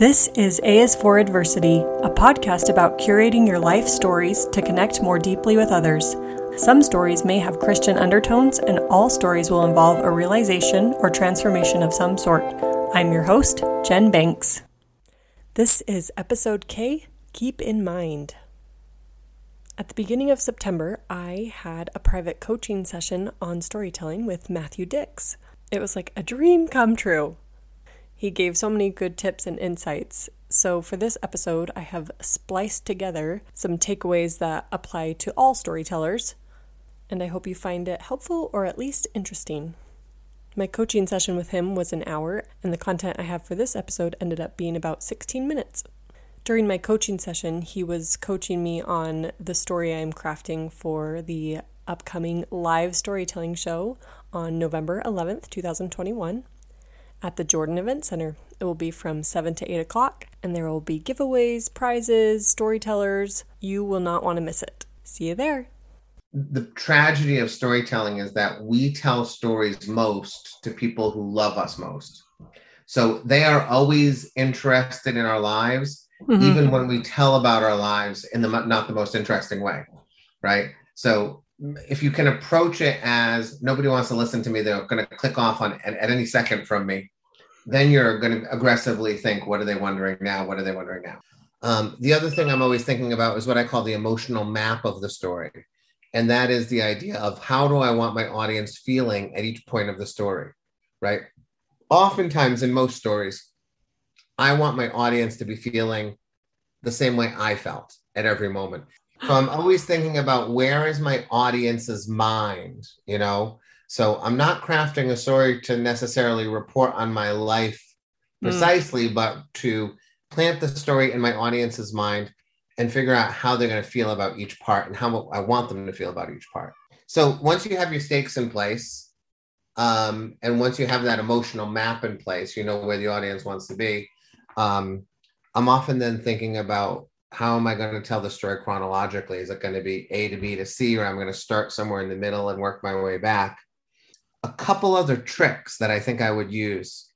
This is A is for Adversity, a podcast about curating your life stories to connect more deeply with others. Some stories may have Christian undertones, and all stories will involve a realization or transformation of some sort. I'm your host, Jen Banks. This is episode K Keep in Mind. At the beginning of September, I had a private coaching session on storytelling with Matthew Dicks. It was like a dream come true. He gave so many good tips and insights. So, for this episode, I have spliced together some takeaways that apply to all storytellers, and I hope you find it helpful or at least interesting. My coaching session with him was an hour, and the content I have for this episode ended up being about 16 minutes. During my coaching session, he was coaching me on the story I'm crafting for the upcoming live storytelling show on November 11th, 2021 at the Jordan Event Center. It will be from 7 to 8 o'clock, and there will be giveaways, prizes, storytellers. You will not want to miss it. See you there. The tragedy of storytelling is that we tell stories most to people who love us most. So they are always interested in our lives, mm-hmm. even when we tell about our lives in the not the most interesting way, right? So if you can approach it as nobody wants to listen to me, they're going to click off on at, at any second from me. Then you're going to aggressively think, what are they wondering now? What are they wondering now? Um, the other thing I'm always thinking about is what I call the emotional map of the story. And that is the idea of how do I want my audience feeling at each point of the story, right? Oftentimes in most stories, I want my audience to be feeling the same way I felt at every moment. So I'm always thinking about where is my audience's mind, you know? So I'm not crafting a story to necessarily report on my life hmm. precisely, mm. but to plant the story in my audience's mind and figure out how they're going to feel about each part and how I want them to feel about each part. So once you have your stakes in place, um, and once you have that emotional map in place, you know where the audience wants to be. Um, I'm often then thinking about how am I going to tell the story chronologically? Is it going to be A to B to C, or I'm going to start somewhere in the middle and work my way back? A couple other tricks that I think I would use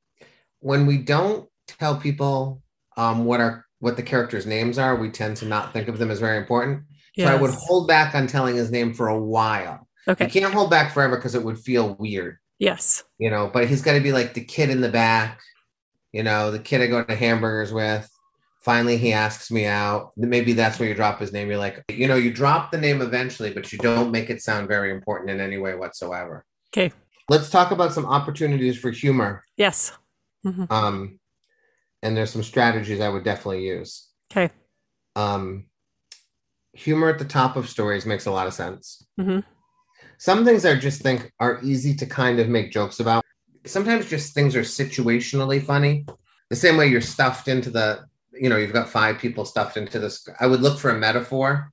when we don't tell people um, what our what the characters' names are, we tend to not think of them as very important. Yes. So I would hold back on telling his name for a while. Okay. You can't hold back forever because it would feel weird. Yes. You know, but he's got to be like the kid in the back, you know, the kid I go to hamburgers with finally he asks me out maybe that's where you drop his name you're like you know you drop the name eventually but you don't make it sound very important in any way whatsoever okay let's talk about some opportunities for humor yes mm-hmm. um and there's some strategies i would definitely use okay um humor at the top of stories makes a lot of sense mm-hmm. some things i just think are easy to kind of make jokes about sometimes just things are situationally funny the same way you're stuffed into the you know, you've got five people stuffed into this. I would look for a metaphor,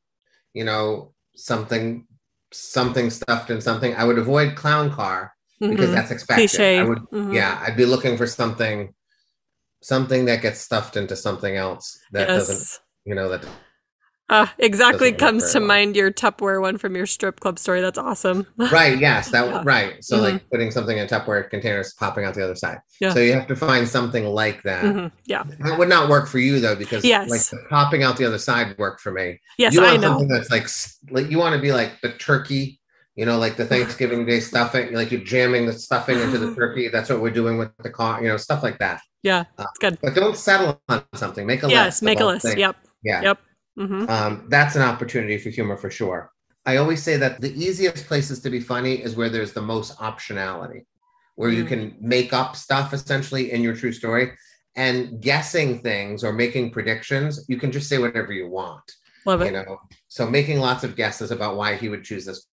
you know, something, something stuffed in something. I would avoid clown car because mm-hmm. that's expected. Cliche. I would, mm-hmm. yeah, I'd be looking for something, something that gets stuffed into something else that yes. doesn't, you know, that uh, exactly comes to well. mind your Tupperware one from your strip club story. That's awesome. right. Yes. That yeah. right. So mm-hmm. like putting something in Tupperware containers, popping out the other side. Yeah. So you have to find something like that. Mm-hmm. Yeah. That would not work for you though, because yes. like popping out the other side worked for me. Yes, you want I know. Something that's like like you want to be like the turkey. You know, like the Thanksgiving Day stuffing, like you're jamming the stuffing into the turkey. That's what we're doing with the car, you know, stuff like that. Yeah, it's uh, good. But don't settle on something. Make a yes, list. Yes, make a list. Things. Yep. Yeah. Yep. Mm-hmm. Um, that's an opportunity for humor for sure. I always say that the easiest places to be funny is where there's the most optionality, where mm-hmm. you can make up stuff essentially in your true story and guessing things or making predictions. You can just say whatever you want. Love it. You know, so making lots of guesses about why he would choose this.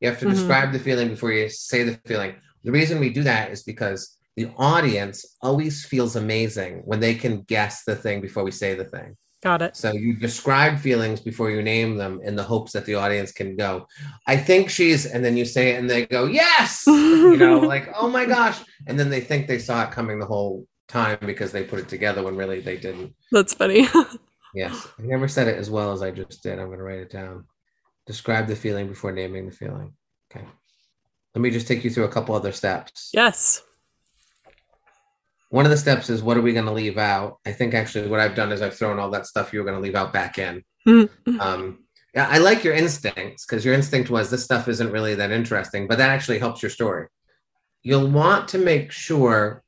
You have to mm-hmm. describe the feeling before you say the feeling. The reason we do that is because the audience always feels amazing when they can guess the thing before we say the thing. Got it. So you describe feelings before you name them in the hopes that the audience can go, I think she's, and then you say it and they go, yes, you know, like, oh my gosh. And then they think they saw it coming the whole time because they put it together when really they didn't. That's funny. yes. I never said it as well as I just did. I'm going to write it down. Describe the feeling before naming the feeling. Okay. Let me just take you through a couple other steps. Yes. one of the steps is what are we going to leave out? I think actually what I've done is I've thrown all that stuff you were going to leave out back in. Mm-hmm. Um, yeah, I like your instincts because your instinct was this stuff isn't really that interesting, but that actually helps your story. You'll want to make sure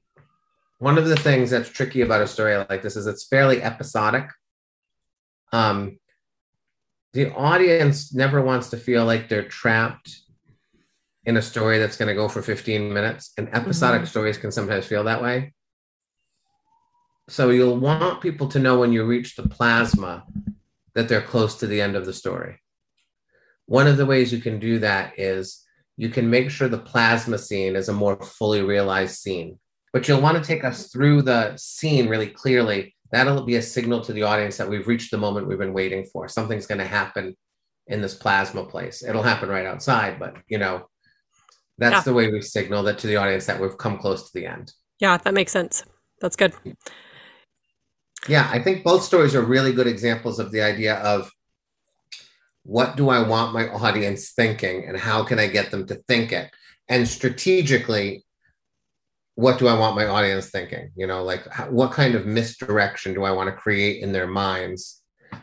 one of the things that's tricky about a story like this is it's fairly episodic. Um, the audience never wants to feel like they're trapped in a story that's going to go for 15 minutes, and episodic Mhm. stories can sometimes feel that way. So you'll want people to know when you reach the plasma that they're close to the end of the story. One of the ways you can do that is you can make sure the plasma scene is a more fully realized scene. But you'll want to take us through the scene really clearly. That'll be a signal to the audience that we've reached the moment we've been waiting for. Something's going to happen in this plasma place. It'll happen right outside, but you know, that's Yeah. the way we signal that to the audience that we've come close to the end. Yeah, that makes sense. That's good. Yeah, I think both stories are really good examples of the idea of what do I want my audience thinking and how can I get them to think it? And strategically, what do I want my audience thinking? You know, like how, what kind of misdirection do I want to create in their minds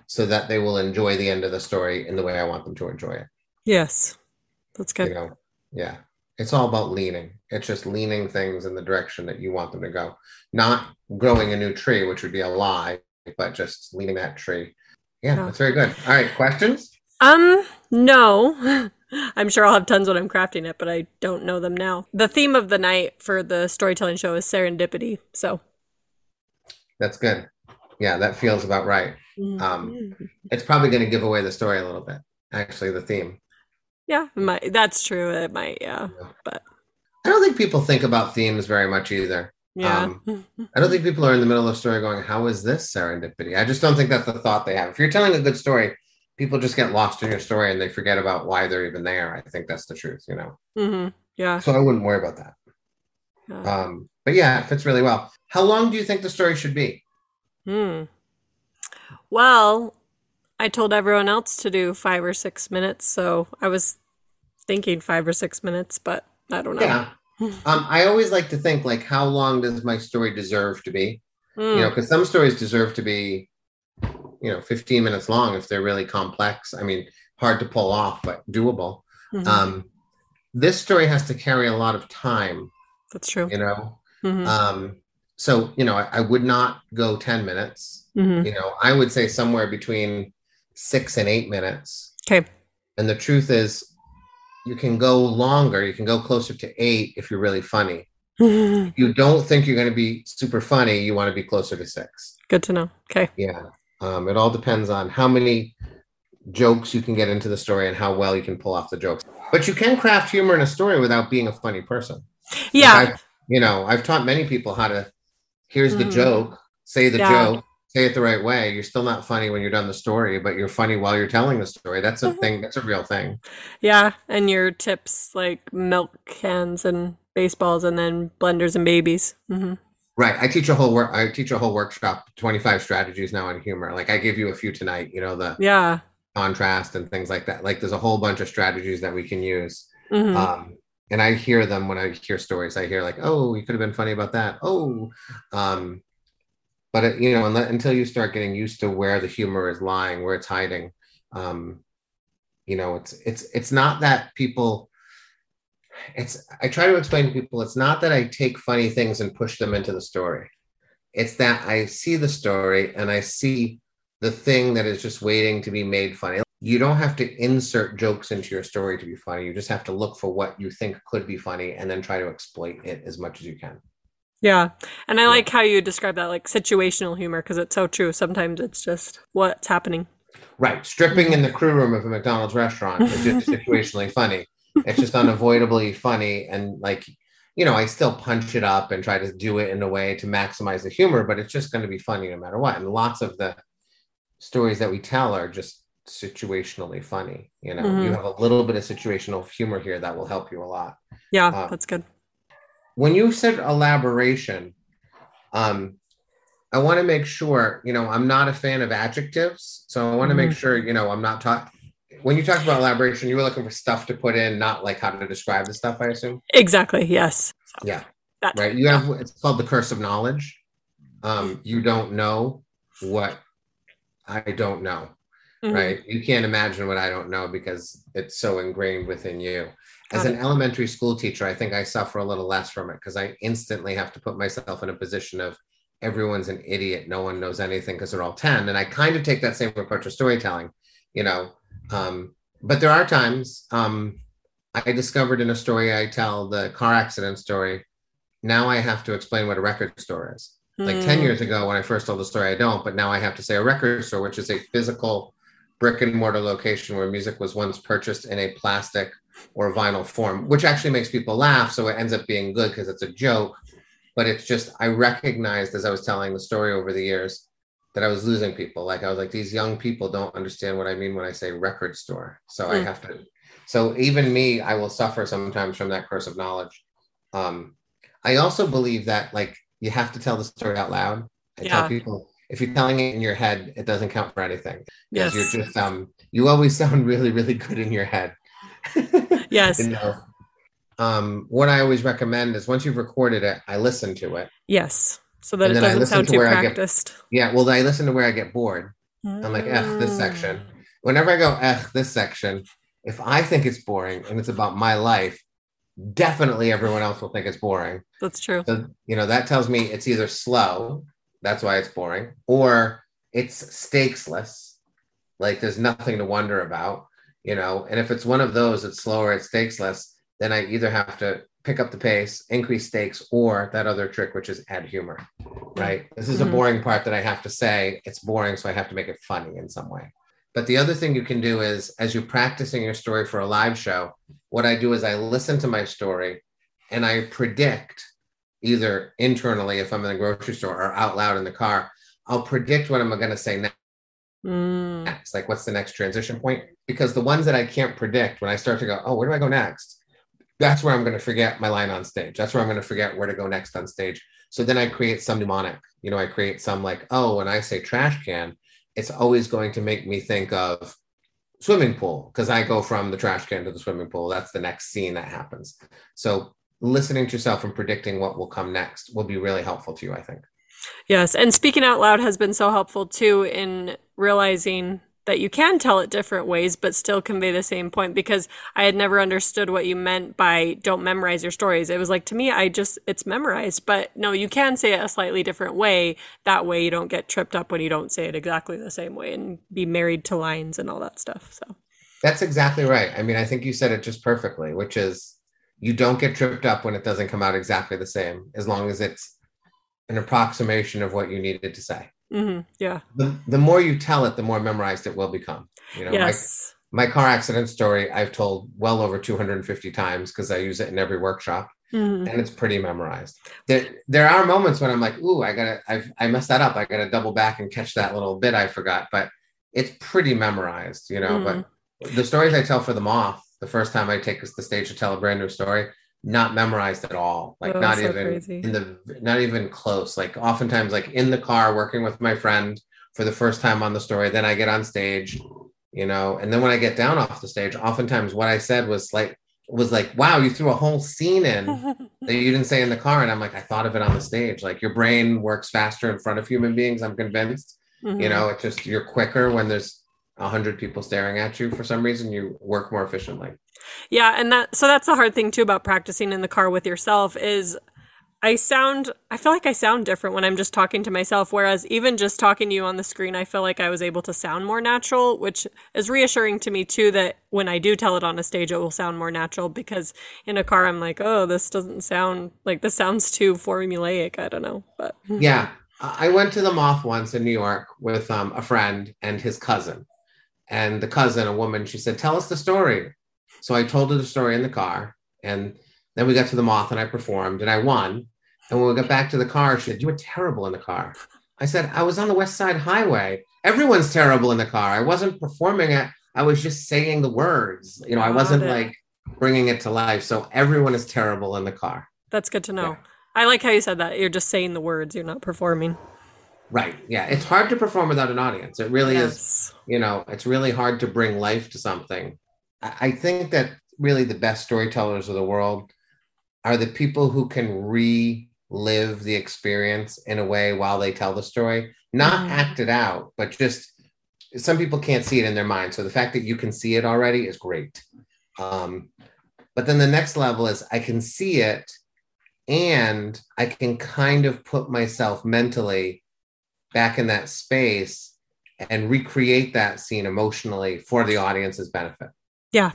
so that they will enjoy the end of the story in the way I want them to enjoy it? Yes. That's good. You know, yeah. It's all about leaning. It's just leaning things in the direction that you want them to go, not growing a new tree, which would be a lie, but just leaning that tree. Yeah, Yeah. that's very good. All right, questions? Um, no. I'm sure I'll have tons when I'm crafting it, but I don't know them now. The theme of the night for the storytelling show is serendipity. So, That's good. Yeah, that feels about right. Um, It's probably going to give away the story a little bit, actually, the theme. yeah, it might, that's true. It might, yeah. But- I don't think people think about themes very much either. Yeah. I don't think people are in the middle of a story going, How is this serendipity? I just don't think that's the thought they have. If you're telling a good story, people just get lost in your story and they forget about why they're even there. I think that's the truth, you know? hmm Yeah. So I wouldn't worry about that. yeah. Um, but yeah, it fits really well. How long do you think the story should be? Hmm. Well, I told everyone else to do five or six minutes, so I was thinking five or six minutes, but I don't know. Yeah. Um, I always like to think like, how long does my story deserve to be? Mm, You know, because some stories deserve to be, you know, 15 minutes long if they're really complex. I mean, hard to pull off, but doable. mhm. Um, this story has to carry a lot of time, That's true. you know. Mhm, Um, so, you know, I, I would not go 10 minutes. mhm. You know, I would say somewhere between six and eight minutes. Okay. And the truth is, you can go longer. You can go closer to eight if you're really funny. You don't think you're going to be super funny. You want to be closer to six. good to know. Okay. Yeah. Um, it all depends on how many jokes you can get into the story and how well you can pull off the jokes. But you can craft humor in a story without being a funny person. Yeah. Like, you know, I've taught many people how to here's the Mhm. joke, say the Yeah. joke, say it the right way. You're still not funny when you're done the story, but you're funny while you're telling the story. That's a Mhm. thing, that's a real thing. Yeah. And your tips like milk cans and baseballs and then blenders and babies. hmm Right. I teach a whole work I teach a whole workshop, 25 strategies now on humor. Like I give you a few tonight, you know, the Yeah. contrast and things like that. Like there's a whole bunch of strategies that we can use. hmm um, and I hear them when I hear stories. I hear like, "Oh, you could have been funny about that." Oh, um, but it, you know, until you start getting used to where the humor is lying, where it's hiding, um, you know, it's it's it's not that people. It's I try to explain to people. It's not that I take funny things and push them into the story. It's that I see the story and I see the thing that is just waiting to be made funny you don't have to insert jokes into your story to be funny. You just have to look for what you think could be funny and then try to exploit it as much as you can. Yeah. And I Yeah. like how you describe that like situational humor because it's so true. Sometimes it's just what's happening. Right. Stripping in the crew room of a McDonald's restaurant is just situationally funny. It's just unavoidably funny. And like, you know, I still punch it up and try to do it in a way to maximize the humor, but it's just going to be funny no matter what. And lots of the stories that we tell are just situationally funny. You know, you Mhm. have a little bit of situational humor here that will help you a lot. Yeah. Uh, That's good. when you said elaboration, um, I want to make sure, you know, I'm not a fan of adjectives. So I want to make Mhm. sure, you know, I'm not talking. When you talked about elaboration, you were looking for stuff to put in, not like how to describe the stuff, I assume. Exactly. Yes. Yeah. That right? You have it's called the curse of knowledge. Um, you don't know what I don't know, Mhm. right? You can't imagine what I don't know because it's so ingrained within you. As an elementary school teacher, I think I suffer a little less from it because I instantly have to put myself in a position of everyone's an idiot, no one knows anything because they're all 10. And I kind of take that same approach to storytelling, you know. Um, but there are times um, I discovered in a story I tell, the car accident story, now I have to explain what a record store is like 10 Mm. years ago when I first told the story, I don't, but now I have to say a record store, which is a physical brick and mortar location where music was once purchased in a plastic or vinyl form, which actually makes people laugh. So it ends up being good because it's a joke. But it's just, I recognized as I was telling the story over the years that I was losing people. Like I was like, these young people don't understand what I mean when I say record store. So I Mm. have to, so even me, I will suffer sometimes from that curse of knowledge. Um, I also believe that like you have to tell the story out loud. I Yeah. tell people if you're telling it in your head, it doesn't count for anything. Yes. Because you're just um you always sound really, really good in your head. Yes. you know. Um, what I always recommend is once you've recorded it, I listen to it. Yes. So that And it doesn't sound to too where I get- practiced. Yeah, well, I listen to where I get bored. I'm like, "Ugh, this section." Whenever I go, eh, this section, if I think it's boring and it's about my life, definitely everyone else will think it's boring. That's true. So, you know, that tells me it's either slow, that's why it's boring, or it's stakesless. Like there's nothing to wonder about, you know. And if it's one of those, it's slower, it's stakesless, then I either have to pick up the pace, increase stakes, or that other trick, which is add humor, right? This is Mhm. a boring part that I have to say. It's boring, so I have to make it funny in some way. But the other thing you can do is as you're practicing your story for a live show, what I do is I listen to my story and I predict either internally if I'm in the grocery store or out loud in the car, I'll predict what I'm going to say Mm. next. Like, what's the next transition point? Because the ones that I can't predict, when I start to go, oh, where do I go next? That's where I'm going to forget my line on stage. That's where I'm going to forget where to go next on stage. So then I create some mnemonic. You know, I create some like, oh, when I say trash can, it's always going to make me think of swimming pool because I go from the trash can to the swimming pool. That's the next scene that happens. So listening to yourself and predicting what will come next will be really helpful to you, I think. Yes, and speaking out loud has been so helpful too in realizing that you can tell it different ways but still convey the same point because I had never understood what you meant by don't memorize your stories. It was like to me I just it's memorized, but no, you can say it a slightly different way. That way you don't get tripped up when you don't say it exactly the same way and be married to lines and all that stuff. So, That's exactly right. I mean, I think you said it just perfectly, which is you don't get tripped up when it doesn't come out exactly the same, as long as it's an approximation of what you needed to say. Hmm yeah. The, the more you tell it, the more memorized it will become. You know, Yes. my, my car accident story, I've told well over 250 times because I use it in every workshop Mhm. and it's pretty memorized. There, there are moments when I'm like, ooh, I gotta, I've, I messed that up. I gotta double back and catch that little bit I forgot, but it's pretty memorized, you know. Mhm. But the stories I tell for the moth, the first time I take the stage to tell a brand new story, not memorized at all. Like Oh, not so even crazy. in the, not even close. Like oftentimes, like in the car working with my friend for the first time on the story, then I get on stage, you know, and then when I get down off the stage, oftentimes what I said was like was like, wow, you threw a whole scene in that you didn't say in the car. And I'm like, I thought of it on the stage. Like your brain works faster in front of human beings, I'm convinced. You Mhm. know, it's just you're quicker when there's a hundred people staring at you. For some reason, you work more efficiently. Yeah, and that so that's the hard thing too about practicing in the car with yourself is I sound I feel like I sound different when I'm just talking to myself whereas even just talking to you on the screen I feel like I was able to sound more natural, which is reassuring to me too that when I do tell it on a stage it will sound more natural because in a car I'm like, "Oh, this doesn't sound like this sounds too formulaic." I don't know, but Yeah. I went to the Moth once in New York with um, a friend and his cousin. And the cousin, a woman, she said, Tell us the story. So I told her the story in the car. And then we got to the Moth and I performed and I won. And when we got back to the car, she said, You were terrible in the car. I said, I was on the West Side Highway. Everyone's terrible in the car. I wasn't performing it. I was just saying the words. You know, I wasn't it. like bringing it to life. So everyone is terrible in the car. that's good to know. Yeah. I like how you said that. You're just saying the words, you're not performing. Right. Yeah. It's hard to perform without an audience. It really is. You know, it's really hard to bring life to something. I think that really the best storytellers of the world are the people who can relive the experience in a way while they tell the story, not Mhm. act it out, but just some people can't see it in their mind. So the fact that you can see it already is great. Um, but then the next level is I can see it and I can kind of put myself mentally back in that space and recreate that scene emotionally for the audience's benefit. Yeah.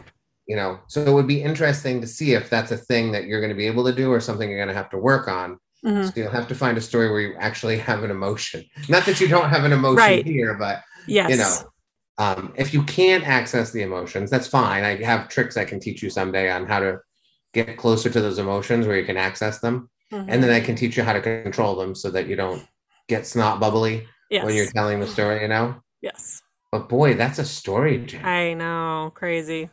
You know, so it would be interesting to see if that's a thing that you're going to be able to do or something you're going to have to work on. Mhm. So you'll have to find a story where you actually have an emotion. Not that you don't have an emotion Right. here, but Yes. you know, um, if you can't access the emotions, that's fine. I have tricks I can teach you someday on how to get closer to those emotions where you can access them. Mhm. And then I can teach you how to control them so that you don't get snot bubbly yes. when you're telling the story, you know? yes. But boy, that's a story, Jen. I know. Crazy.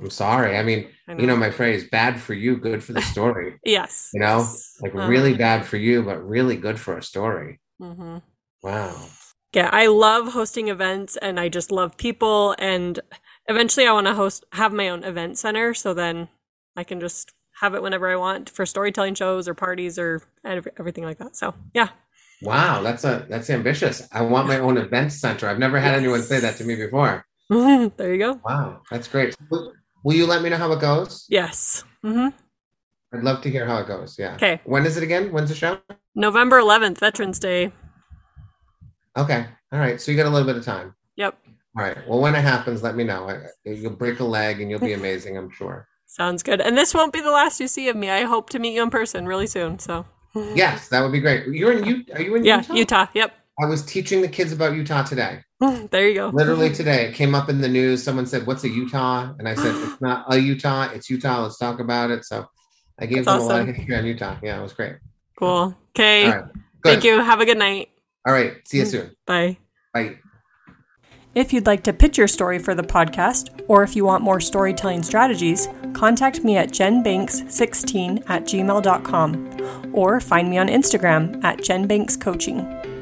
I'm sorry. I mean, I you know my phrase, bad for you, good for the story. Yes. You know, like Uh-huh. really bad for you, but really good for a story. hmm Wow. Yeah, I love hosting events and I just love people and eventually I want to host have my own event center so then I can just have it whenever I want for storytelling shows or parties or everything like that. So, yeah. Wow, that's a that's ambitious. I want my own event center. I've never had anyone say that to me before. there you go. Wow, that's great. Will, you let me know how it goes? Yes. hmm I'd love to hear how it goes. Yeah. Okay. When is it again? When's the show? November 11th, Veterans Day. Okay. All right. So you got a little bit of time. Yep. All right. Well, when it happens, let me know. I- You'll break a leg and you'll be amazing, I'm sure. Sounds good. And this won't be the last you see of me. I hope to meet you in person really soon. So, Yes, that would be great. You're in Utah. Are you in yeah, Utah? Utah. Yep. I was teaching the kids about Utah today. there you go. Literally today, it came up in the news. Someone said, "What's a Utah?" And I said, "It's not a Utah. It's Utah. Let's talk about it." So I gave That's them a lot of history on Utah. Yeah, it was great. Cool. Okay. All right. Good. Thank you. Have a good night. All right. See you mm. soon. Bye. Bye. If you'd like to pitch your story for the podcast, or if you want more storytelling strategies, contact me at jenbanks16 at gmail.com or find me on Instagram at jenbankscoaching.